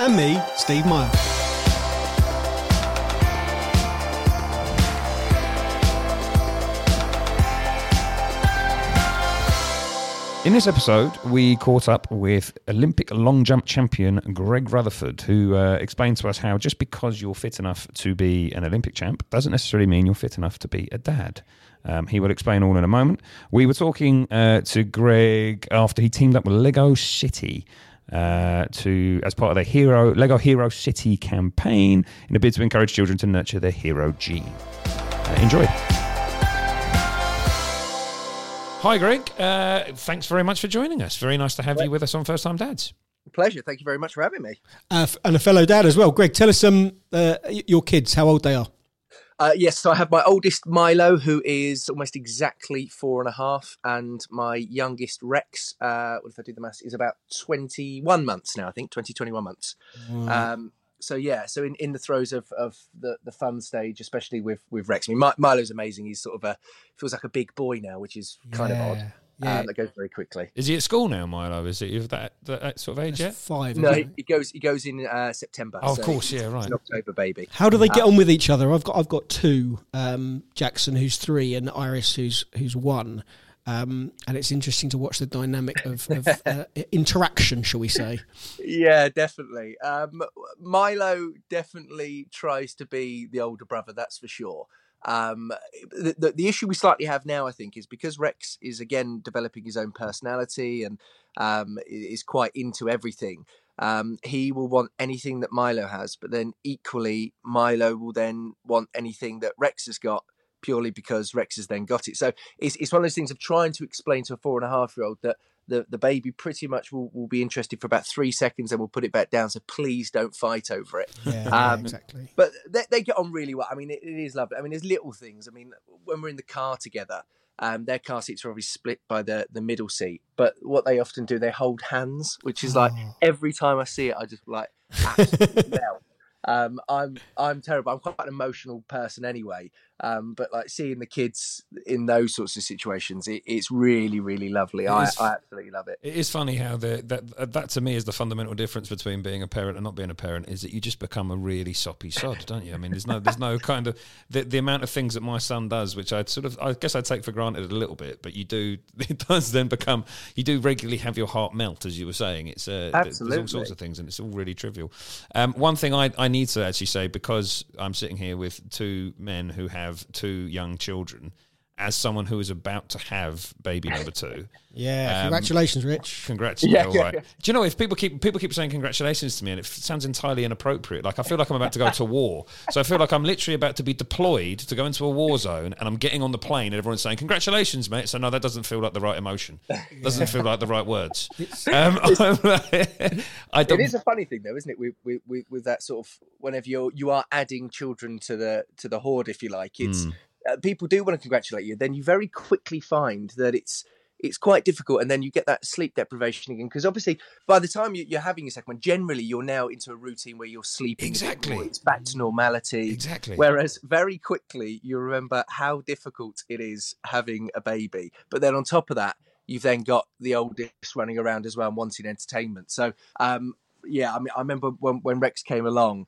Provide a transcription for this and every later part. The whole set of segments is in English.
And me, Steve Meyer. In this episode, we caught up with Olympic long jump champion Greg Rutherford, who uh, explained to us how just because you're fit enough to be an Olympic champ doesn't necessarily mean you're fit enough to be a dad. Um, he will explain all in a moment. We were talking uh, to Greg after he teamed up with Lego City uh, to as part of the hero Lego Hero City campaign in a bid to encourage children to nurture their hero gene. Uh, enjoy. Hi, Greg. Uh, thanks very much for joining us. Very nice to have you with us on First Time Dads. Pleasure. Thank you very much for having me. Uh, and a fellow dad as well. Greg, tell us um, uh, your kids, how old they are. Uh, yes, so I have my oldest Milo, who is almost exactly four and a half, and my youngest Rex, uh, what if I do the maths, is about 21 months now, I think, 20, 21 months. Um, so yeah, so in, in the throes of, of the, the fun stage, especially with, with Rex. I mean, Mi- Milo's amazing. He's sort of a, feels like a big boy now, which is kind of odd. Yeah. Um, that goes very quickly. Is he at school now, Milo? Is he of that, that sort of age yet? Five. No, he, he goes he goes in uh, September. Oh, of course, yeah, right. He's an October baby. How do they get on with each other? I've got I've got two. Um, Jackson, who's three, and Iris, who's who's one. Um, and it's interesting to watch the dynamic of, of uh, interaction, shall we say? Yeah, definitely. Um, Milo definitely tries to be the older brother, that's for sure. Um, the, the, the issue we slightly have now, I think, is because Rex is again developing his own personality and um, is quite into everything. Um, he will want anything that Milo has, but then equally, Milo will then want anything that Rex has got purely because Rex has then got it. So it's, it's one of those things of trying to explain to a four and a half year old that the, the baby pretty much will, will be interested for about three seconds and we'll put it back down. So please don't fight over it. Yeah, Um, exactly. But they, they get on really well. I mean, it, it is lovely. I mean, there's little things. I mean, when we're in the car together, um, their car seats are obviously split by the, the middle seat. But what they often do, they hold hands, which is like Oh. every time I see it, I just like absolutely melt. Um, I'm I'm terrible. I'm quite an emotional person anyway. Um, but like seeing the kids in those sorts of situations, it, it's really really lovely. It I, is- I absolutely love it. It is funny how the, that that to me is the fundamental difference between being a parent and not being a parent is that you just become a really soppy sod, don't you? I mean, there's no there's no kind of the, the amount of things that my son does, which I'd sort of I guess I'd take for granted a little bit, but you do it does then become you do regularly have your heart melt, as you were saying. It's uh, there's all sorts of things, and it's all really trivial. Um, one thing I I need to actually say because I'm sitting here with two men who have two young children. As someone who is about to have baby number two, Yeah, Um, congratulations, Rich. Congrats. Yeah, Yeah, all yeah, right. yeah. Do you know if people keep people keep saying congratulations to me and it f- sounds entirely inappropriate. Like I feel like I'm about to go to war. So I feel like I'm literally about to be deployed to go into a war zone and I'm getting on the plane and everyone's saying congratulations, mate. So no, that doesn't feel like the right emotion. Doesn't feel like the right words. Um, I'm like- I It don't. is a funny thing, though, isn't it? With, with, with, with that sort of whenever you're you are adding children to the to the horde, if you like, it's Hmm. Uh, people do want to congratulate you. Then you very quickly find that it's it's quite difficult, and then you get that sleep deprivation again. Because obviously, by the time you, you're having your second one, generally you're now into a routine where you're sleeping. Exactly. it's back to normality. Exactly. Whereas very quickly you remember how difficult it is having a baby. But then on top of that, you've then got the oldest running around as well and wanting entertainment. So um, yeah, I mean, I remember when when Rex came along,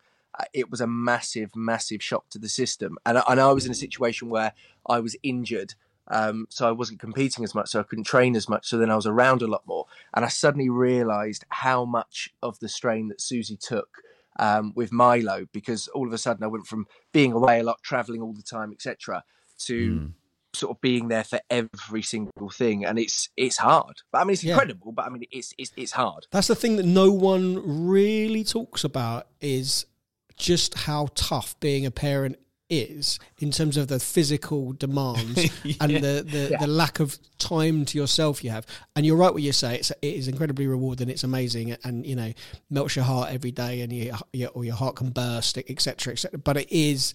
it was a massive, massive shock to the system, and I, and I was in a situation where I was injured. Um, so I wasn't competing as much, so I couldn't train as much. So then I was around a lot more, and I suddenly realised how much of the strain that Susie took um, with Milo, because all of a sudden I went from being away a lot, travelling all the time, etc., to sort of being there for every single thing, and it's it's hard. But I mean, it's Yeah. incredible. But I mean, it's it's it's hard. That's the thing that no one really talks about is just how tough being a parent is in terms of the physical demands and the the, Yeah. the lack of time to yourself you have. And you're right what you say. It's it is incredibly rewarding. It's amazing, and you know melts your heart every day, and you, you or your heart can burst, etc. etc. But it is.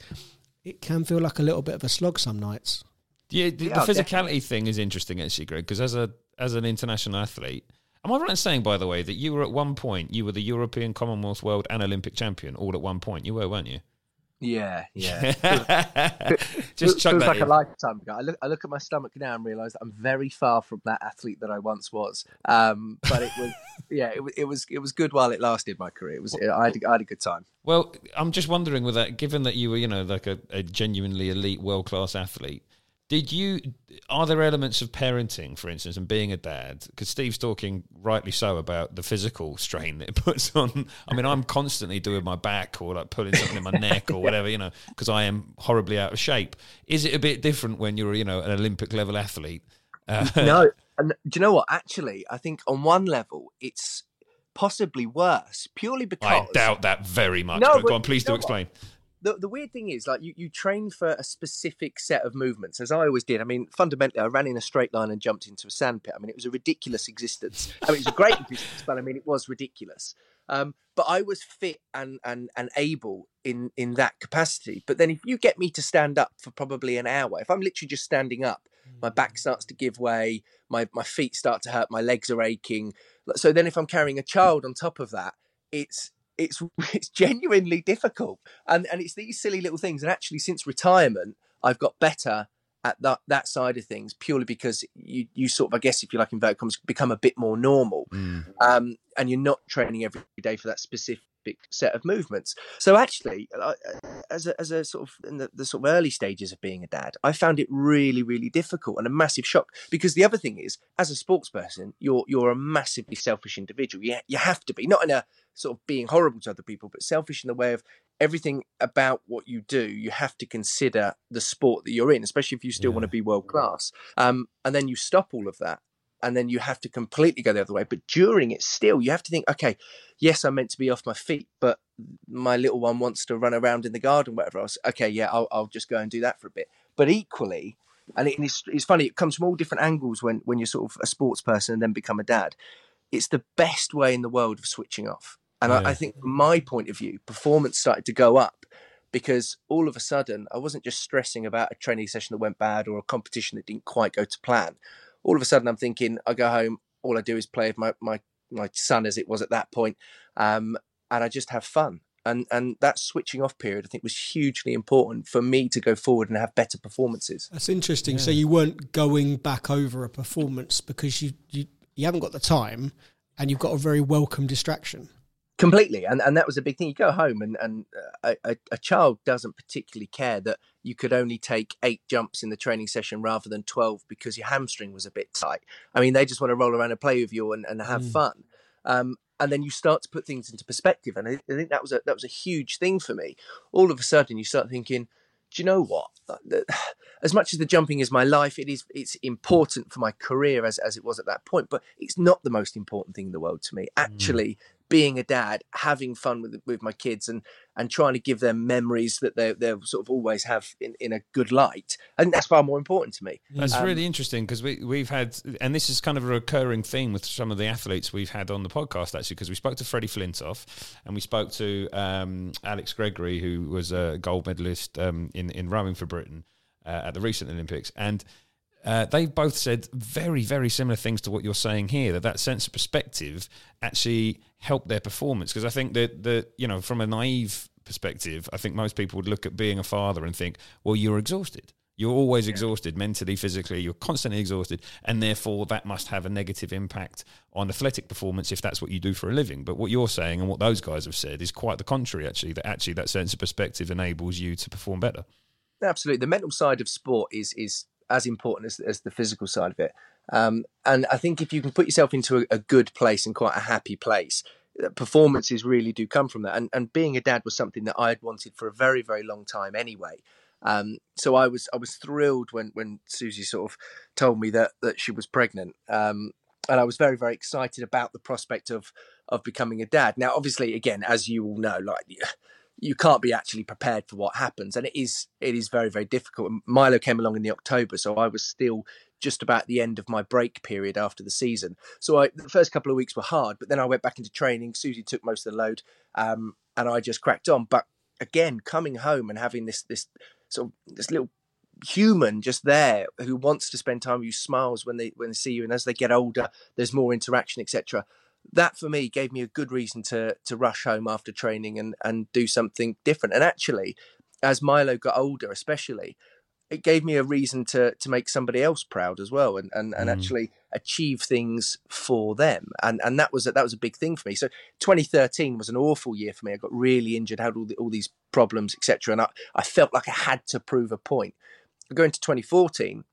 It can feel like a little bit of a slog some nights. Yeah, the, Yeah, the physicality thing is interesting actually, Greg, because as a as an international athlete, am I right in saying, by the way, that you were at one point you were the European, Commonwealth, World, and Olympic champion all at one point? You were, weren't you? Yeah, yeah. Just Feels- chuck feels like a lifetime ago. I look, I look at my stomach now and realise I'm very far from that athlete that I once was. Um, but it was, yeah, it, it was, it was good while it lasted. My career, it was, I had, I had a good time. Well, I'm just wondering with that, given that you were, you know, like a, a genuinely elite, world class athlete, did you? Are there elements of parenting, for instance, and being a dad? Because Steve's talking rightly so about the physical strain that it puts on. I mean, I'm constantly doing my back or like pulling something in my neck or whatever, you know, because I am horribly out of shape. Is it a bit different when you're, you know, an Olympic level athlete? Uh, no, and do you know what? Actually, I think on one level it's possibly worse, purely because I doubt that very much. No, but go on, please do explain. what? The, the weird thing is like you, you train for a specific set of movements as i always did. I mean fundamentally i ran in a straight line and jumped into a sandpit. I mean it was a ridiculous existence. I mean it was a great existence but i mean it was ridiculous. Um, but i was fit and, and and able in in that capacity. But then if you get me to stand up for probably an hour if i'm literally just standing up my back starts to give way my my feet start to hurt my legs are aching. So then if i'm carrying a child on top of that it's it's it's genuinely difficult. And and it's these silly little things. And actually since retirement i've got better at that that side of things purely because you you sort of i guess if you like inverted commas become a bit more normal. Um and you're not training every day for that specific set of movements. So actually as a, as a sort of in the, the sort of early stages of being a dad i found it really really difficult and a massive shock because the other thing is as a sports person you're you're a massively selfish individual. You, you have to be not in a sort of being horrible to other people but selfish in the way of everything about what you do you have to consider the sport that you're in especially if you still want to be world class um, and then you stop all of that and then you have to completely go the other way but during it still you have to think okay yes i'm meant to be off my feet but my little one wants to run around in the garden whatever else okay yeah i'll, I'll just go and do that for a bit but equally and it- it's, it's funny it comes from all different angles when when you're sort of a sports person and then become a dad it's the best way in the world of switching off and Yeah. I, I think from my point of view performance started to go up because all of a sudden I wasn't just stressing about a training session that went bad or a competition that didn't quite go to plan. All of a sudden I'm thinking I go home, all I do is play with my my my son as it was at that point, um, and I just have fun. And and that switching off period I think was hugely important for me to go forward and have better performances. That's interesting. So you weren't going back over a performance because you you, you haven't got the time, and you've got a very welcome distraction. completely and and that was a big thing you go home and and uh, a, a child doesn't particularly care that you could only take eight jumps in the training session rather than 12 because your hamstring was a bit tight. I mean they just want to roll around and play with you and, and have fun. Um, and then you start to put things into perspective and I, I think that was a that was a huge thing for me. All of a sudden you start thinking do you know what? As much as the jumping is my life it is it's important for my career as, as it was at that point but it's not the most important thing in the world to me. Actually being a dad having fun with with my kids and and trying to give them memories that they they'll sort of always have in, in a good light i think that's far more important to me That's Um, really interesting because we, we've had, and this is kind of a recurring theme with some of the athletes we've had on the podcast, actually, because we spoke to Freddie Flintoff and we spoke to um, Alex Gregory, who was a gold medalist um, in, in rowing for Britain uh, at the recent Olympics. And uh, they both said very, very similar things to what you're saying here. That that sense of perspective actually helped their performance. Because I think that the you know from a naive perspective, I think most people would look at being a father and think, well, you're exhausted. You're always exhausted mentally, physically. You're constantly exhausted, and therefore that must have a negative impact on athletic performance if that's what you do for a living. But what you're saying and what those guys have said is quite the contrary. Actually, that actually that sense of perspective enables you to perform better. absolutely the mental side of sport is is as important as, as the physical side of it. Um, and i think if you can put yourself into a, a good place and quite a happy place performances really do come from that. And, and being a dad was something that i had wanted for a very very long time anyway. Um, so I was I was thrilled when when Susie sort of told me that that she was pregnant, um, and I was very very excited about the prospect of of becoming a dad. Now, obviously, again, as you all know, like you can't be actually prepared for what happens, and it is it is very very difficult. Milo came along in the October, so I was still just about the end of my break period after the season. So I, the first couple of weeks were hard, but then I went back into training. Susie took most of the load, um, and I just cracked on. But again, coming home and having this this sort of this little human just there who wants to spend time with you, smiles when they when they see you, and as they get older, there's more interaction, etc. That for me gave me a good reason to to rush home after training and and do something different. And actually, as Milo got older, especially, it gave me a reason to to make somebody else proud as well and and, and mm. actually achieve things for them. And and that was a, that was a big thing for me. So 2013 was an awful year for me. I got really injured had all, the, all these problems etc and I, I felt like i had to prove a point. Going to 2014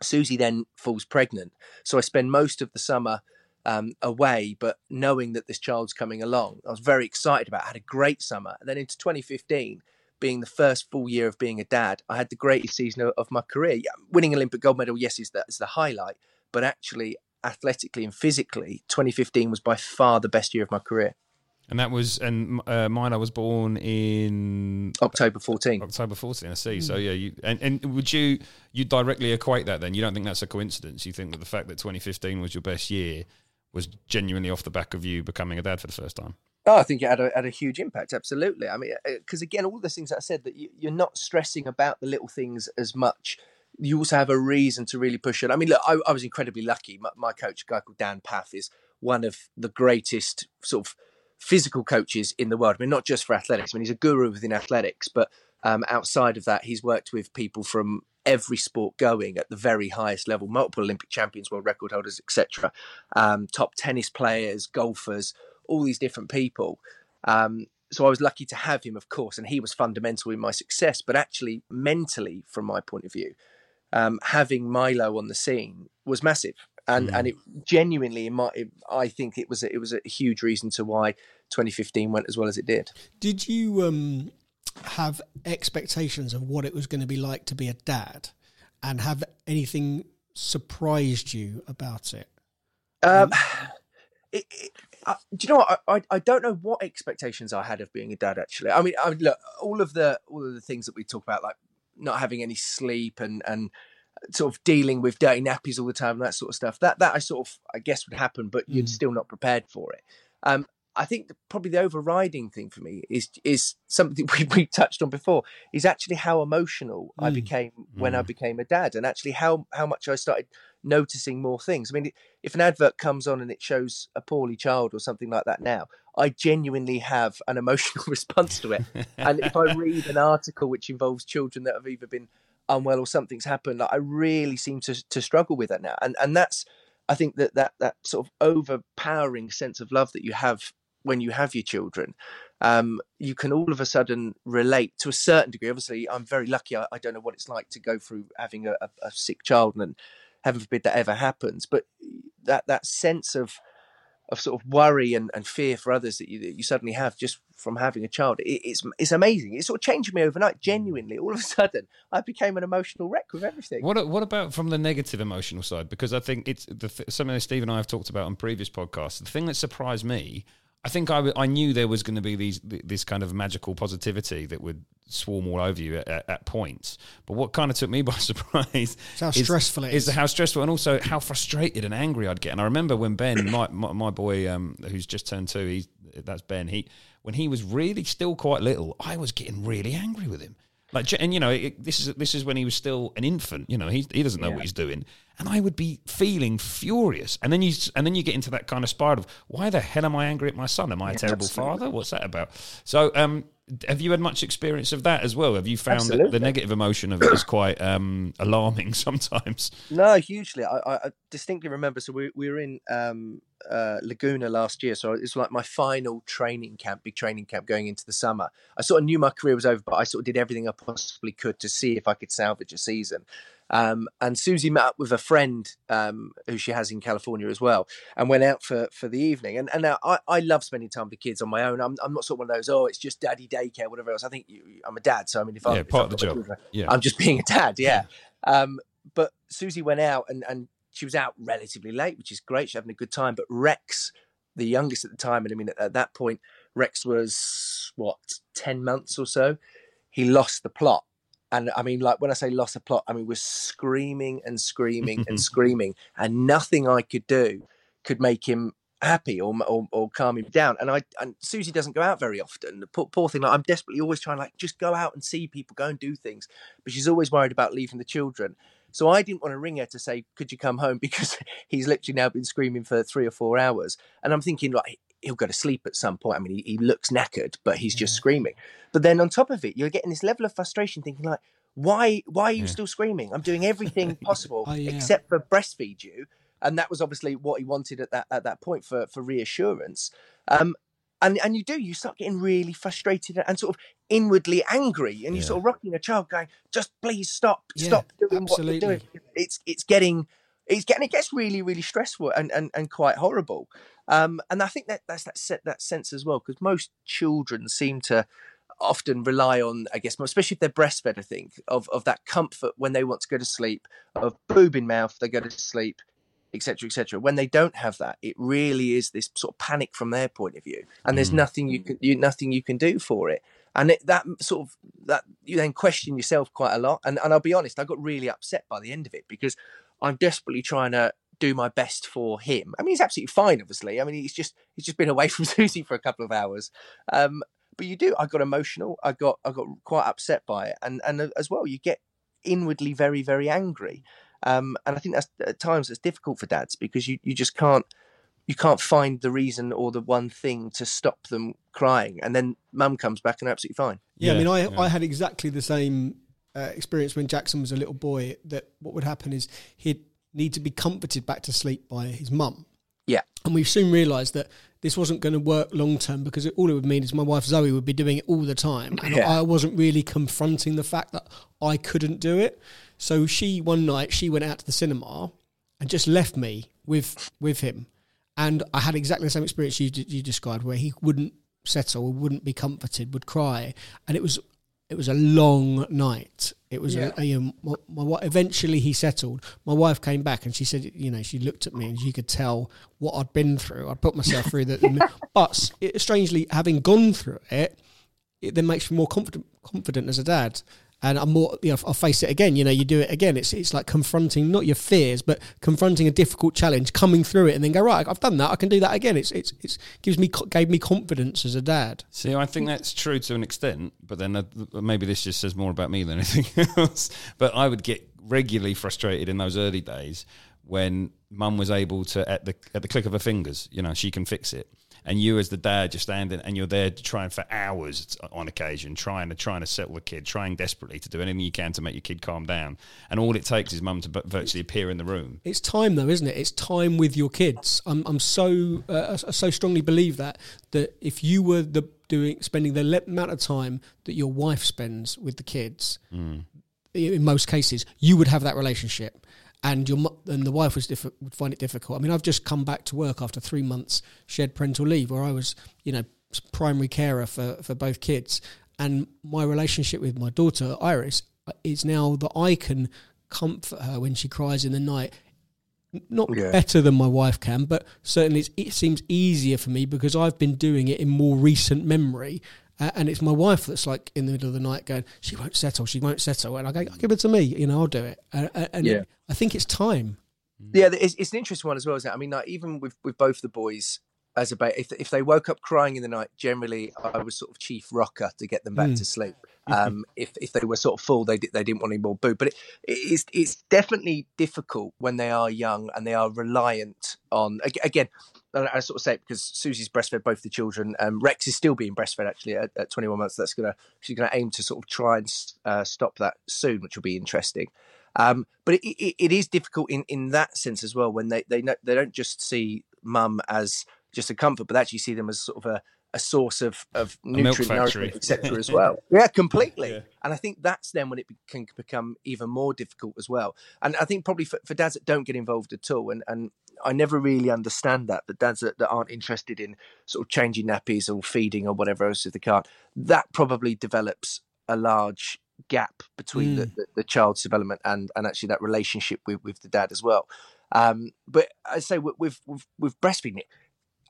susie then falls pregnant. So i spend most of the summer um, away, but knowing that this child's coming along, I was very excited about. It. I had a great summer, and then into 2015, being the first full year of being a dad, I had the greatest season of, of my career. Yeah, winning Olympic gold medal, yes, is the, is the highlight, but actually, athletically and physically, 2015 was by far the best year of my career. And that was, and uh, mine, I was born in October 14. October 14, I see. Mm. So, yeah, you, and, and would you, you directly equate that then? You don't think that's a coincidence? You think that the fact that 2015 was your best year was genuinely off the back of you becoming a dad for the first time? Oh, I think it had a, had a huge impact. Absolutely. I mean, because uh, again, all the things I said that you, you're not stressing about the little things as much. You also have a reason to really push it. I mean, look, I, I was incredibly lucky. My, my, coach, a guy called Dan Pfaff, is one of the greatest sort of physical coaches in the world. I mean, not just for athletics. I mean, he's a guru within athletics, but um, outside of that, he's worked with people from every sport going at the very highest level, multiple Olympic champions, world record holders, etc., um, top tennis players, golfers, all these different people. Um, so I was lucky to have him, of course, and he was fundamental in my success. But actually, mentally, from my point of view, um, having Milo on the scene was massive, and mm. and it genuinely, in my, it, I think it was a, it was a huge reason to why 2015 went as well as it did. Did you um, have expectations of what it was going to be like to be a dad, and have anything surprised you about it? Um, it, it uh, do you know what? I, I don't know what expectations I had of being a dad. Actually, I mean, I look all of the all of the things that we talk about, like not having any sleep and and sort of dealing with dirty nappies all the time and that sort of stuff. That that I sort of I guess would happen, but you're mm. still not prepared for it. Um, I think the, probably the overriding thing for me is is something we, we touched on before is actually how emotional mm. I became when mm. I became a dad, and actually how how much I started noticing more things. I mean, if an advert comes on and it shows a poorly child or something like that now, I genuinely have an emotional response to it. and if I read an article which involves children that have either been unwell or something's happened, like, I really seem to to struggle with that now. And and that's I think that that that sort of overpowering sense of love that you have when you have your children, um, you can all of a sudden relate to a certain degree. Obviously, I'm very lucky. I, I don't know what it's like to go through having a, a, a, sick child, and heaven forbid that ever happens. But that that sense of of sort of worry and, and fear for others that you that you suddenly have just from having a child, it, it's it's amazing. It sort of changed me overnight. Genuinely, all of a sudden, I became an emotional wreck with everything. What what about from the negative emotional side? Because I think it's the, something that Steve and I have talked about on previous podcasts. The thing that surprised me I think I, I knew there was going to be these this kind of magical positivity that would swarm all over you at, at, at points. But what kind of took me by surprise how is, stressful it is. is how stressful and also how frustrated and angry I'd get. And I remember when Ben, my, my, my boy, um, who's just turned two, he that's Ben. He when he was really still quite little, I was getting really angry with him. Like, and you know, it, this is this is when he was still an infant. You know, he he doesn't know yeah. what he's doing, and I would be feeling furious. And then you and then you get into that kind of spiral of why the hell am I angry at my son? Am I a terrible Absolutely. father? What's that about? So, um, have you had much experience of that as well? Have you found Absolutely. that the negative emotion of it is quite um, alarming sometimes? No, hugely. I, I, distinctly remember. So we, we were in um, uh, Laguna last year. So it's like my final training camp, big training camp going into the summer. I sort of knew my career was over, but I sort of did everything I possibly could to see if I could salvage a season. Um, and Susie met up with a friend um, who she has in California as well, and went out for, for the evening. And and now I, I love spending time with the kids on my own. I'm, I'm not sort of one of those oh it's just daddy daycare whatever else. I think you, I'm a dad, so I mean if, yeah, I'm part of the job, children, yeah. I'm just being a dad. Yeah. Um, but Susie went out and and she was out relatively late, which is great. She's having a good time. But Rex, the youngest at the time, and I mean at, at that point Rex was what ten months or so. He lost the plot, and I mean, like when I say lost the plot, I mean we're screaming and screaming and screaming, and nothing I could do could make him happy or, or, or calm him down. And I and Susie doesn't go out very often. The poor, poor thing, like I'm desperately always trying like just go out and see people, go and do things, but she's always worried about leaving the children. So I didn't want to ring her to say, "Could you come home?" Because he's literally now been screaming for three or four hours, and I'm thinking like he'll go to sleep at some point. I mean, he, he looks knackered, but he's just screaming. But then on top of it, you're getting this level of frustration, thinking like, "Why? Why are you still screaming? I'm doing everything possible Oh, yeah. except for breastfeed you." And that was obviously what he wanted at that at that point for for reassurance. Um, and and you do you start getting really frustrated and sort of inwardly angry, and you're sort of rocking a child, going, "Just please stop, Yeah, stop doing what you're doing." It's it's getting it's getting it gets really really stressful and and, and quite horrible. Um, and I think that that's that set that sense as well because most children seem to often rely on, I guess, especially if they're breastfed, I think, of, of that comfort when they want to go to sleep, of boob in mouth, they go to sleep, etc., etc. When they don't have that, it really is this sort of panic from their point of view, and there's nothing you can you, nothing you can do for it. And it, that sort of that you then question yourself quite a lot. And and I'll be honest, I got really upset by the end of it because I'm desperately trying to do my best for him. I mean, he's absolutely fine, obviously. I mean, he's just he's just been away from Susie for a couple of hours. Um, but you do. I got emotional. I got I got quite upset by it, and and as well, you get inwardly very very angry. Um, and I think that's at times it's difficult for dads because you, you just can't you can't find the reason or the one thing to stop them crying, and then mum comes back and absolutely fine. Yeah, I mean, I yeah. I had exactly the same uh, experience when Jackson was a little boy. That what would happen is he'd need to be comforted back to sleep by his mum, Yeah, and we soon realised that this wasn't going to work long term because it, all it would mean is my wife Zoe would be doing it all the time, and Yeah. I wasn't really confronting the fact that I couldn't do it. So she one night she went out to the cinema and just left me with with him, and I had exactly the same experience you you described, where he wouldn't settle, wouldn't be comforted, would cry, and it was it was a long night. It was a, a, you know, my, my, eventually he settled. My wife came back and she said, you know, she looked at me and she could tell what I'd been through. I'd put myself through that, but it, strangely, having gone through it, it then makes me more confident confident as a dad. And I'm more, you know, I'll face it again. You know, you do it again. It's it's like confronting not your fears, but confronting a difficult challenge, coming through it, and then go right. I've done that. I can do that again. It's it's it's gives me gave me confidence as a dad. See, I think that's true to an extent, but then uh, maybe this just says more about me than anything else. But I would get regularly frustrated in those early days when mum was able to, at the at the click of her fingers, you know, she can fix it, and you as the dad just standing and you're there trying for hours on occasion, trying to trying to settle the kid, trying desperately to do anything you can to make your kid calm down, and all it takes is mum to virtually appear in the room. It's time though, isn't it? It's time with your kids. I'm I'm so uh, I so strongly believe that that if you were the doing spending the le- amount of time that your wife spends with the kids, in most cases, you would have that relationship. And your and the wife was diffi- would find it difficult. I mean, I've just come back to work after three months shared parental leave, where I was, you know, primary carer for for both kids, and my relationship with my daughter Iris uh, is now that I can comfort her when she cries in the night not Yeah. better than my wife can, but certainly it's, it seems easier for me because I've been doing it in more recent memory. Uh, and it's my wife that's like in the middle of the night going, she won't settle, she won't settle. And I go, give it to me, you know, I'll do it. Uh, and Yeah. I think it's time. Yeah, it's, it's an interesting one as well, isn't it? I mean, like, even with, with both the boys, as a ba- if if they woke up crying in the night, generally I was sort of chief rocker to get them back to sleep. Um, if if they were sort of full, they they didn't want any more boo. But it, it's it's definitely difficult when they are young and they are reliant on again. And I sort of say it because Susie's breastfed both the children. Um, Rex is still being breastfed actually at, at 21 months. That's gonna she's gonna aim to sort of try and uh, stop that soon, which will be interesting. Um, but it, it, it is difficult in, in that sense as well when they they know, they don't just see mum as just a comfort, but actually see them as sort of a, a source of of nutrient, nourishment, etc. as well. Yeah, completely. And I think that's then when it be- can become even more difficult as well. And I think probably for, for dads that don't get involved at all, and and I never really understand that, but dads that, that aren't interested in sort of changing nappies or feeding or whatever else if they can't, that probably develops a large gap between the, the, the child's development and and actually that relationship with with the dad as well. Um, but I say with with with, with breastfeeding,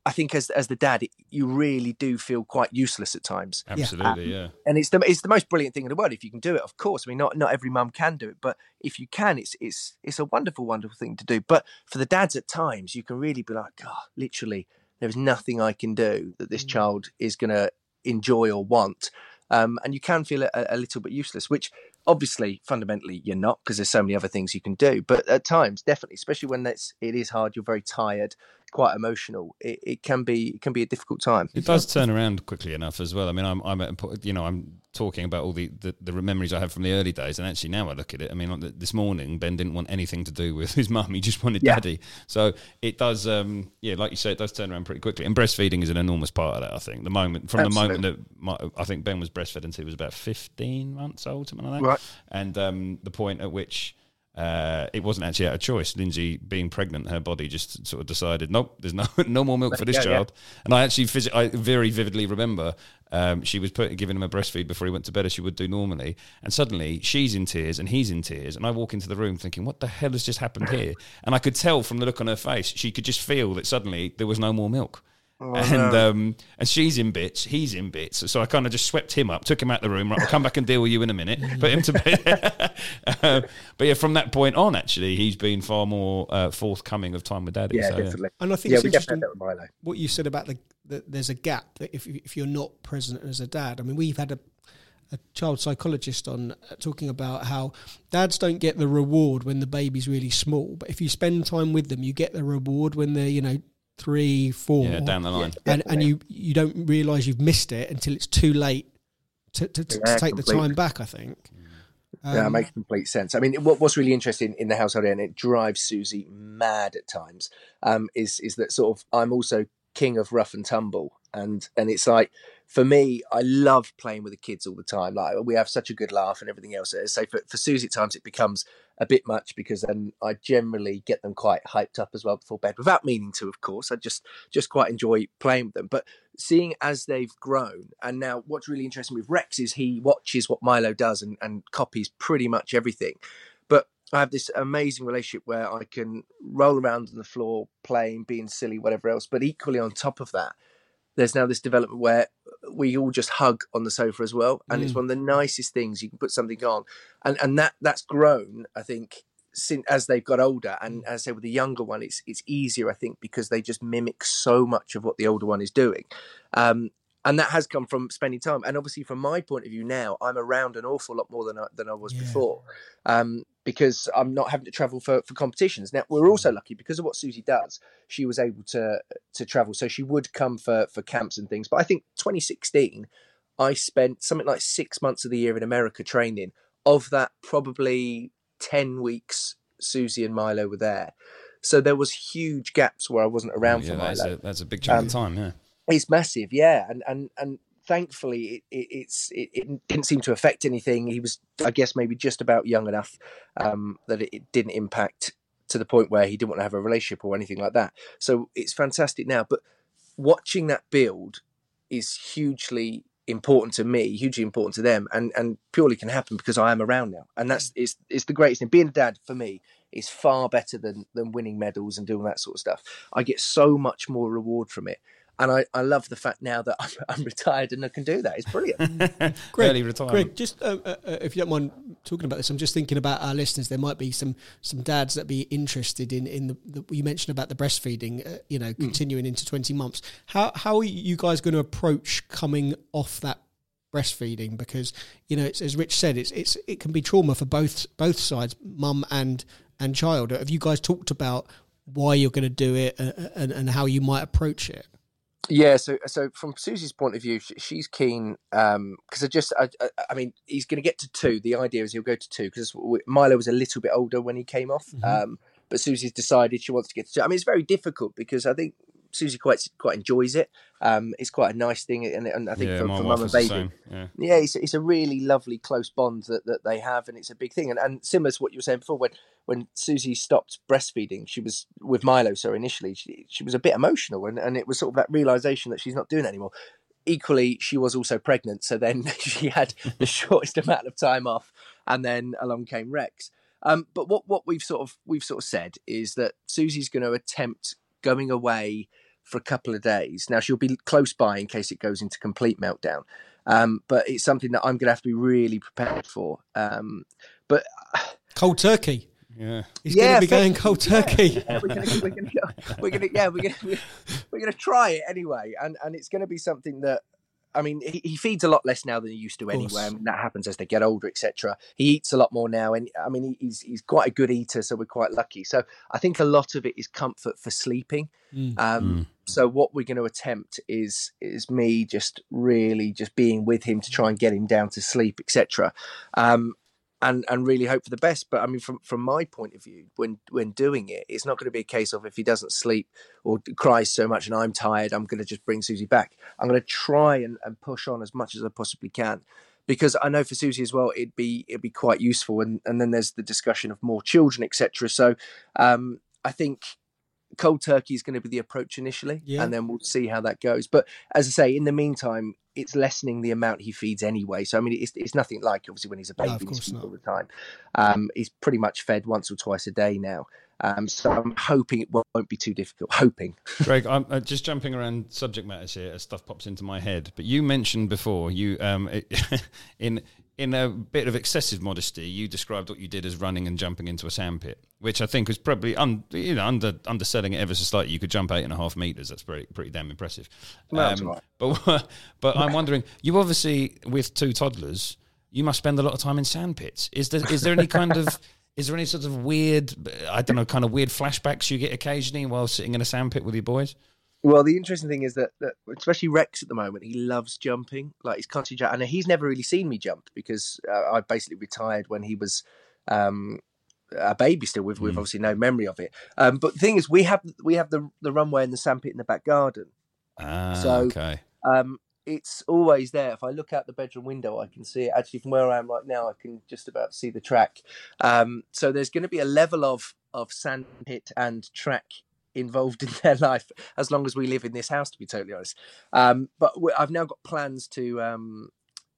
I think as as the dad, you really do feel quite useless at times. Absolutely, yeah. And it's the it's the most brilliant thing in the world if you can do it. Of course, I mean, not not every mum can do it, but if you can, it's it's it's a wonderful, wonderful thing to do. But for the dads, at times, you can really be like, God, literally, there is nothing I can do that this child is going to enjoy or want. Um, and you can feel a, a little bit useless, which obviously fundamentally you're not because there's so many other things you can do. But at times, definitely, especially when it's it is hard, you're very tired, quite emotional. It, it can be it can be a difficult time. It does turn around quickly enough as well. I mean, I'm I'm at, you know I'm talking about all the, the, the memories I have from the early days, and actually now I look at it. I mean, like this morning Ben didn't want anything to do with his mum; he just wanted Yeah. daddy. So it does, um, yeah, like you say, it does turn around pretty quickly. And breastfeeding is an enormous part of that. I think the moment from the moment that my, I think Ben was breastfed until he was about 15 months old, something like that, Right. and um, the point at which. Uh, it wasn't actually out of choice. Lindsay, being pregnant, her body just sort of decided, nope, there's no no more milk for this Yeah, yeah. child. And I actually, phys- I very vividly remember um, she was put, giving him a breastfeed before he went to bed as she would do normally. And suddenly she's in tears and he's in tears. And I walk into the room thinking, what the hell has just happened here? And I could tell from the look on her face, she could just feel that suddenly there was no more milk. And um, and she's in bits, he's in bits. So I kind of just swept him up, took him out of the room. Right, I'll come back and deal with you in a minute. Put him to bed. Uh, but yeah, from that point on, actually, he's been far more uh, forthcoming of time with daddy. Yeah, so, definitely. And I think yeah, it's definitely interesting have that with Milo. what you said about the that there's a gap that if if you're not present as a dad. I mean, we've had a a child psychologist on uh, talking about how dads don't get the reward when the baby's really small, but if you spend time with them, you get the reward when they're you know three, four, Yeah, down the line. and and you you don't realise you've missed it until it's too late to to, to, Yeah, to take the time back. I think. yeah, it Um, makes complete sense. I mean, what, what's really interesting in the household, and it drives Susie mad at times, um, is is that sort of I'm also king of rough and tumble, and and it's like for me, I love playing with the kids all the time. Like we have such a good laugh and everything else. So for for Susie, at times it becomes a bit much because then I generally get them quite hyped up as well before bed, without meaning to, of course. I just just quite enjoy playing with them, but seeing as they've grown and now what's really interesting with rex is he watches what milo does and, and copies pretty much everything but i have this amazing relationship where i can roll around on the floor playing being silly whatever else but equally on top of that there's now this development where we all just hug on the sofa as well and it's one of the nicest things you can put something on. And and that that's grown i think since as they've got older. And as I say with the younger one it's it's easier I think because they just mimic so much of what the older one is doing. Um, and that has come from spending time and obviously from my point of view now I'm around an awful lot more than I, than I was Yeah. before um, because I'm not having to travel for, for competitions now we're also lucky because of what Susie does she was able to to travel so she would come for for camps and things but I think 2016 I spent something like six months of the year in America training of that probably 10 weeks Susie and Milo were there. So there was huge gaps where I wasn't around yeah, for that's Milo. a, that's a big chunk Um, of time, yeah. It's massive, yeah, and and and thankfully it, it, it's it, it didn't seem to affect anything. He was, I guess, maybe just about young enough um, that it, didn't impact to the point where he didn't want to have a relationship or anything like that. So it's fantastic now, but watching that build is hugely important to me, hugely important to them, and and purely can happen because I am around now, and that's it's it's the greatest thing. Being a dad for me is far better than than winning medals and doing that sort of stuff. I get so much more reward from it. And I, I love the fact now that I'm, I'm retired and I can do that. It's brilliant. Greg, Early retirement. Greg, just uh, uh, uh, if you don't mind talking about this, I'm just thinking about our listeners. There might be some some dads that be interested in in the, the you mentioned about the breastfeeding. Uh, you know, continuing into 20 months. How how are you guys going to approach coming off that breastfeeding? Because you know, it's, as Rich said, it's it's it can be trauma for both both sides, mum and and child. Have you guys talked about why you're going to do it uh, and, and how you might approach it? Yeah, so so from Susie's point of view, she's keen because I just, I, I, I mean, he's going to get to two. The idea is he'll go to two because Milo was a little bit older when he came off, um, but Susie's decided she wants to get to two. I mean, it's very difficult because I think Susie quite quite enjoys it. Um, it's quite a nice thing, and, and I think yeah, for, for mum and baby. Yeah. yeah, it's, it's a really lovely close bond that, that they have, and it's a big thing. And, and similar to what you were saying before, when when Susie stopped breastfeeding, she was with Milo. So initially, she, she was a bit emotional, and, and it was sort of that realization that she's not doing it anymore. Equally, she was also pregnant, so then she had the shortest amount of time off, and then along came Rex. Um, but what what we've sort of we've sort of said is that Susie's going to attempt going away for a couple of days. Now she'll be close by in case it goes into complete meltdown, um, but it's something that I'm going to have to be really prepared for. Um, but Cold turkey. Yeah. He's Yeah, going to be going cold turkey. yeah, we're gonna, we're gonna, we're gonna, yeah, we're gonna, we're gonna try it anyway, and and it's gonna be something that. I mean, he, he feeds a lot less now than he used to course. anyway. I mean, that happens as they get older, etc. He eats a lot more now, and I mean, he, he's he's quite a good eater, so we're quite lucky. So I think a lot of it is comfort for sleeping. Mm. Um, So what we're going to attempt is is me just really just being with him to try and get him down to sleep, etc. Um, and and really hope for the best. But I mean, from from my point of view, when when doing it, it's not going to be a case of if he doesn't sleep or cries so much and I'm tired, I'm going to just bring Susie back. I'm going to try and, and push on as much as I possibly can. Because I know for Susie as well, it'd be it'd be quite useful, and, and then there's the discussion of more children, etc. So um, I think cold turkey is going to be the approach initially, Yeah. and then we'll see how that goes. But as I say, in the meantime, it's lessening the amount he feeds anyway. So I mean, it's, it's nothing like obviously when he's a No, baby, not. all the time. Um, he's pretty much fed once or twice a day now. Um, so I'm hoping it won't be too difficult. Hoping. Greg, I'm uh, just jumping around subject matters here as stuff pops into my head. But you mentioned before you, um, in in a bit of excessive modesty, you described what you did as running and jumping into a sandpit, which I think was probably un, you know under underselling it ever so slightly. You could jump eight and a half meters. That's pretty pretty damn impressive. Well, that's right. But but I'm wondering, you obviously with two toddlers, you must spend a lot of time in sandpits. Is there is there any kind of is there any sort of weird, I don't know, kind of weird flashbacks you get occasionally while sitting in a sandpit with your boys? Well, the interesting thing is that, that especially Rex at the moment, he loves jumping. Like he's constantly jumping, and he's never really seen me jump because uh, I basically retired when he was um, a baby still, with, with obviously no memory of it. Um, but the thing is, we have we have the the runway and the sandpit in the back garden. Ah, So- okay. Um, it's always there. If I look out the bedroom window, I can see it. Actually, from where I am right now, I can just about see the track. Um, so there's going to be a level of of sandpit and track involved in their life as long as we live in this house. To be totally honest, um, but I've now got plans to. Um,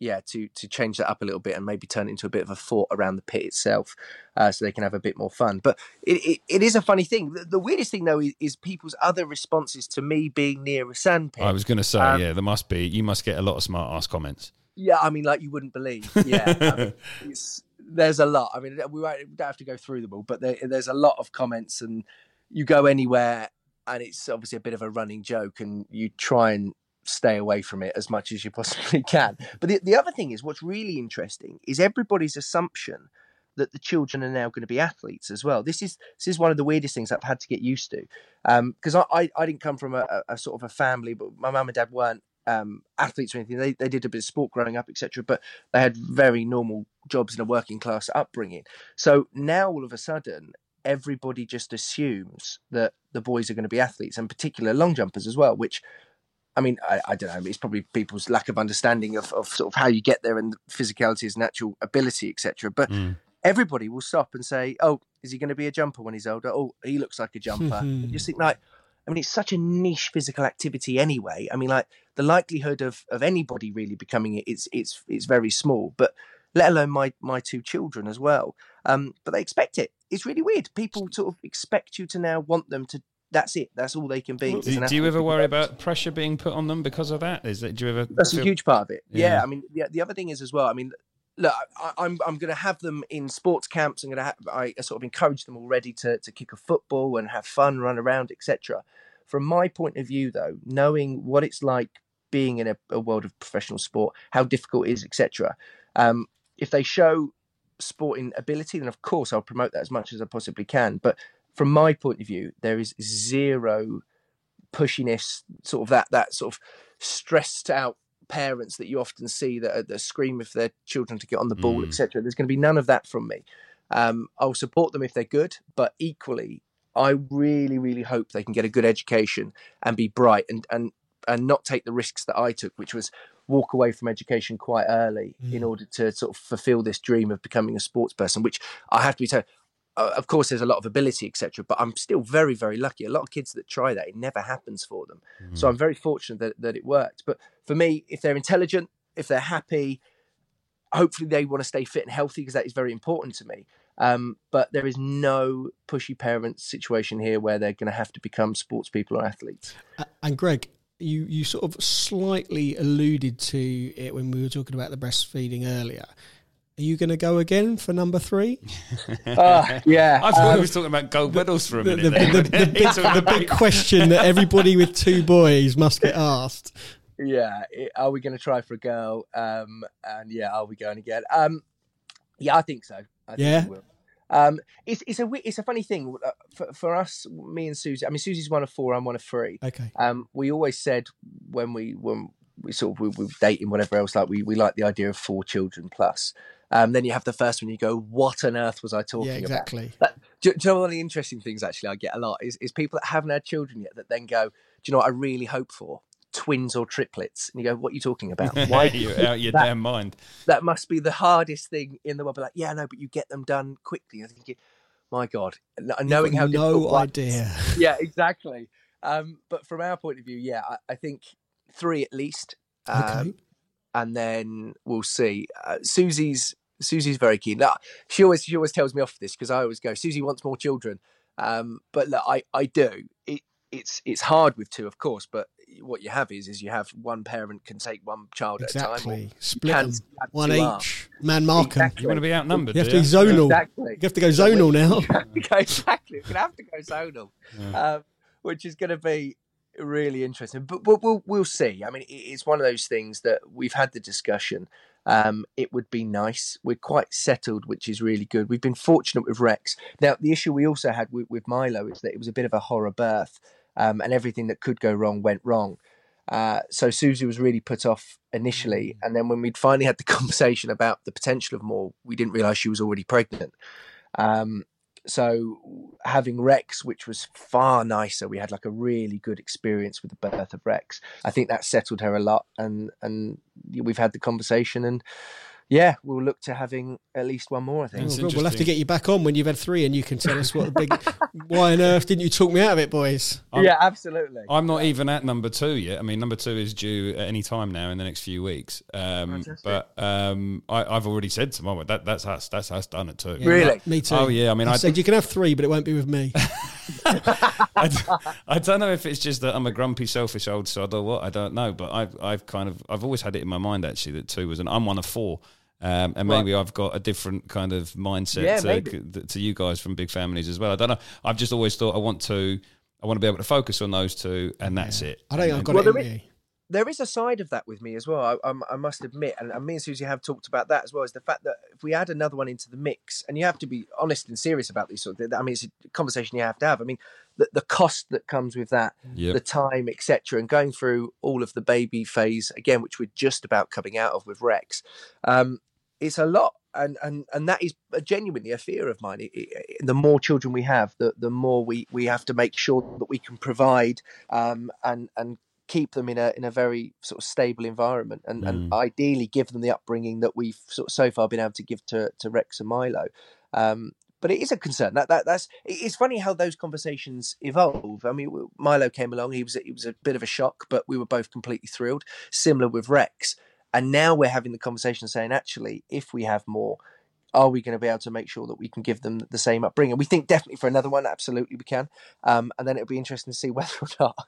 yeah, to to change that up a little bit and maybe turn it into a bit of a fort around the pit itself, uh, so they can have a bit more fun. But it, it, it is a funny thing. The, the weirdest thing though is, is people's other responses to me being near a sandpit. I was going to say, Um, yeah, there must be. You must get a lot of smart ass comments. Yeah, I mean, like you wouldn't believe. Yeah, I mean, it's, there's a lot. I mean, we, won't, we don't have to go through them all, but there, there's a lot of comments, and you go anywhere, and it's obviously a bit of a running joke, and you try and stay away from it as much as you possibly can. But the, the other thing is, what's really interesting is everybody's assumption that the children are now going to be athletes as well. This is this is one of the weirdest things I've had to get used to, because I, I I didn't come from a, a, a sort of a family, but my mum and dad weren't um, athletes or anything. They they did a bit of sport growing up, etc. But they had very normal jobs in a working class upbringing. So now all of a sudden, everybody just assumes that the boys are going to be athletes, and particular long jumpers as well. Which, I mean, I, I don't know. It's probably people's lack of understanding of, of sort of how you get there and physicality, is natural ability, etc. But Mm. everybody will stop and say, "Oh, is he going to be a jumper when he's older? Oh, he looks like a jumper." you just think like. I mean, it's such a niche physical activity anyway. I mean, like the likelihood of, of anybody really becoming it, it's it's it's very small. But let alone my my two children as well. Um, but they expect it. It's really weird. People sort of expect you to now want them to. That's it. That's all they can be. Do, do you ever worry about pressure being put on them because of that? Is that do you ever? That's a huge part of it. Yeah. Yeah. I mean, the, the other thing is as well. I mean, look, I, I'm I'm going to have them in sports camps. I'm going to have I sort of encourage them already to to kick a football and have fun, run around, etc. From my point of view, though, knowing what it's like being in a, a world of professional sport, how difficult it is, etc. Um, if they show sporting ability, then of course I'll promote that as much as I possibly can. But from my point of view, there is zero pushiness, sort of that that sort of stressed out parents that you often see that, are- that scream for their children to get on the ball, Mm. etc. There's going to be none of that from me. Um, I'll support them if they're good, but equally, I really, really hope they can get a good education and be bright and and and not take the risks that I took, which was walk away from education quite early in order to sort of fulfill this dream of becoming a sports person. Which I have to be told, uh, of course, there's a lot of ability, etc. But I'm still very, very lucky. A lot of kids that try that, it never happens for them. So I'm very fortunate that, that it worked. But for me, if they're intelligent, if they're happy, hopefully they want to stay fit and healthy because that is very important to me. Um, but there is no pushy parents situation here where they're going to have to become sports people or athletes. Uh, and Greg, you you sort of slightly alluded to it when we were talking about the breastfeeding earlier. Are you going to go again for number three? Uh, yeah, I thought um, we was talking about gold medals for a minute. the, there. the, the, big, the big question that everybody with two boys must get asked. yeah. it- Are we going to try for a girl? Um, and yeah, are we going again? Um, yeah, I think so. I think Yeah? we will. Um, it's it's a it's a funny thing uh, for for us, me and Susie. I mean, Susie's one of four. I'm one of three. Okay. Um, we always said when we when we sort of we, we were dating whatever else, like we we like the idea of four children plus. Um, then you have the first one. You go, what on earth was I talking Yeah, about? exactly. But do, do you know one of the interesting things actually I get a lot is, is people that haven't had children yet that then go, do you know what I really hope for? Twins or triplets. And you go, what are you talking about? Why? You're out your that- damn mind. that must be the hardest thing in the world. But like, yeah, no, but you get them done quickly. I think, my God, knowing how You've got difficult no one- idea. yeah, exactly. Um, but from our point of view, yeah, I, I think three at least. Um, Okay. and then we'll see. Uh, Susie's Susie's very keen. Now, she always she always tells me off for this because I always go, Susie wants more children. Um, but look, I I do. It it's it's hard with two, of course. But what you have is is you have one parent can take one child at a time. Exactly. Split them. One each. arms. Man, mark 'em. Exactly. You want to be outnumbered? You have to be zonal. Exactly. You have to go zonal now. go exactly. We're gonna have to go zonal, um, which is going to be really interesting. But we'll, we'll we'll see. I mean, it- it's one of those things that we've had the discussion. Um, it would be nice. We're quite settled, which is really good. We've been fortunate with Rex. Now, the issue we also had with, with Milo is that it was a bit of a horror birth, um, and everything that could go wrong went wrong. Uh, so Susie was really put off initially, and then when we'd finally had the conversation about the potential of more, we didn't realise she was already pregnant. Um, so having Rex, which was far nicer, we had like a really good experience with the birth of Rex. I think that settled her a lot, and and we've had the conversation, and yeah, we'll look to having at least one more. I think. Oh, we'll have to get you back on when you've had three, and you can tell us what the big. why on earth didn't you talk me out of it, boys? I'm- yeah, absolutely. I'm not even at number two yet. I mean, number two is due at any time now in the next few weeks. Um, but um, I, I've already said to Mama that that's us. That's us done at two. Yeah, Really? Me too. Oh yeah. I mean, I I, said you can have three, but it won't be with me. I, d- I don't know if it's just that I'm a grumpy, selfish old sod or what. I don't know, but I've I've kind of I've always had it in my mind actually that two was, and I'm one of four. Um, and maybe I've got a different kind of mindset Yeah, to, to you guys from big families as well. I don't know. I've just always thought I want to, I want to be able to focus on those two, and that's it. I don't think I've got Well, it there in is- me. there is a side of that with me as well. I, I, I must admit, and, and me and Susie have talked about that as well. Is the fact that if we add another one into the mix, and you have to be honest and serious about these sort of things. I mean, it's a conversation you have to have. I mean, the, the cost that comes with that, Yep. the time, etc., and going through all of the baby phase again, which we're just about coming out of with Rex. Um, it's a lot. And, and and that is genuinely a fear of mine. It- it- the more children we have, the the more we, we have to make sure that we can provide um, and and keep them in a in a very sort of stable environment and, and ideally give them the upbringing that we've sort of so far been able to give to, to Rex and Milo. Um, but it is a concern. That that that's it's funny how those conversations evolve. I mean, Milo came along. He was it was a bit of a shock, but we were both completely thrilled. Similar with Rex, and now we're having the conversation saying, actually, if we have more, are we going to be able to make sure that we can give them the same upbringing? We think definitely for another one, absolutely we can. Um, and then it'll be interesting to see whether or not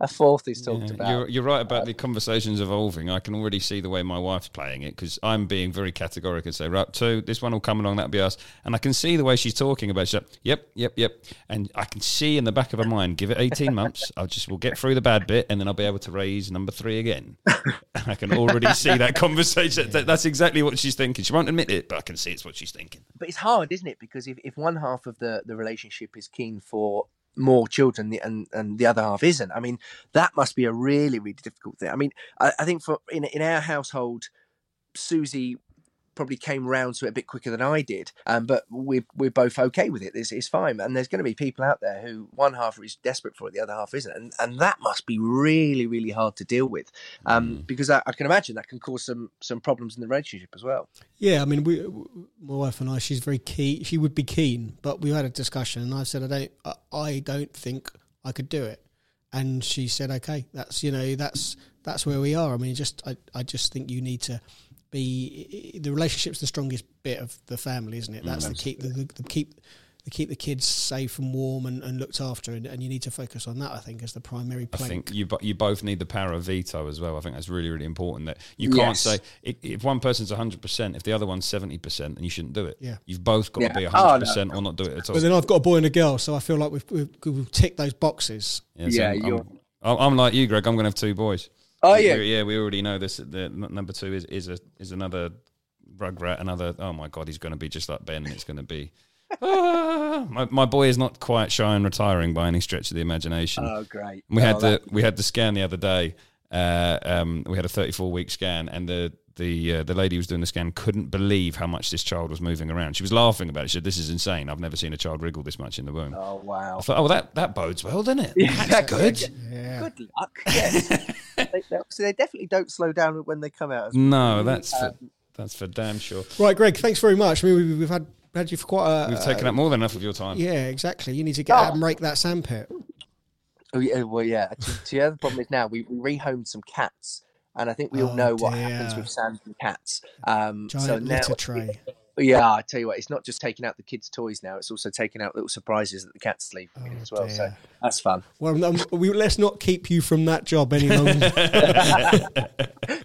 a fourth is talked Yeah, about. You're, you're right about the conversations evolving. I can already see the way my wife's playing it because I'm being very categorical and say, right, two, this one will come along, that'll be us. And I can see the way she's talking about it. She's like, yep, yep, yep. And I can see in the back of her mind, give it 18 months. I'll just, we'll get through the bad bit and then I'll be able to raise number three again. I can already see that conversation. That- That's exactly what she's thinking. She won't admit it, but I can see it's what she's thinking. but it's hard, isn't it? Because if, if one half of the, the relationship is keen for more children and, and the other half isn't, I mean, that must be a really, really difficult thing. I mean, I, I think for in, in our household, Susie probably came round to it a bit quicker than I did, um, but we're, we're both okay with it. It's, it's fine. And there's going to be people out there who one half is desperate for it, the other half isn't. And, and that must be really, really hard to deal with um, because I, I can imagine that can cause some, some problems in the relationship as well. Yeah, I mean, we, my wife and I, she's very keen. She would be keen, but we had a discussion, and I said, I don't, I, I don't think I could do it. And she said, okay, that's you know, that's that's where we are. I mean, just I, I just think you need to be the relationship's the strongest bit of the family, isn't it? Mm, that's the keep the, the, the keep the keep the kids safe and warm and, and looked after, and, and you need to focus on that. I think as the primary I think you bo- you both need the power of veto as well. I think that's really really important. That you can't Yes. say i- if one person's hundred percent, if the other one's seventy percent, then you shouldn't do it. Yeah. you've both got Yeah. to be Oh, hundred no. percent or not do it at all. but then I've got a boy and a girl, so I feel like we've we've, we've ticked those boxes. Yeah, so Yeah, I'm, you're- I'm, I'm like you, Greg. I'm going to have two boys. Oh, yeah. we- yeah. We already know this. The number two is is a is another rugrat. Another. Oh my god, he's going to be just like Ben. It's going to be. Ah, my, my boy is not quite shy and retiring by any stretch of the imagination. Oh, great. We Oh, had the we had the scan the other day. Uh, um, we had a 34 week scan, and the the uh, the lady who was doing the scan couldn't believe how much this child was moving around. She was laughing about it. She said, "This is insane. I've never seen a child wriggle this much in the womb." Oh wow. I thought, "Oh, that that bodes well, doesn't it? Yeah, That's good." Good luck. Yes. they, they, so they definitely don't slow down when they come out. No, that's for, Um, that's for damn sure. Right, Greg. Thanks very much. I mean, we've, we've had had you for quite a. We've taken up more than enough of your time. Yeah, exactly. You need to get out and rake that sandpit. Oh yeah, well yeah. To, to the other problem is now we, we rehomed some cats, and I think we all Oh, know what happens with sand and cats. Um, Giant so now, litter tray. Yeah, I tell you what, it's not just taking out the kids' toys now; it's also taking out little surprises that the cats leave Oh, as well. So that's fun. Well, um, we, let's not keep you from that job any longer.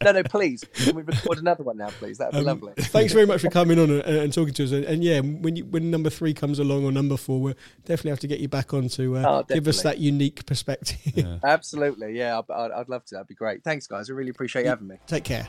No, no, please. Can we record another one now, please? That'd be Um, lovely. Thanks very much for coming on and, and talking to us. And, and yeah, when you, when number three comes along or number four, we'll definitely have to get you back on to uh, Oh, give us that unique perspective. Absolutely, yeah. I'd, I'd I'd love to. That'd be great. Thanks, guys. I really appreciate you having me. Take care.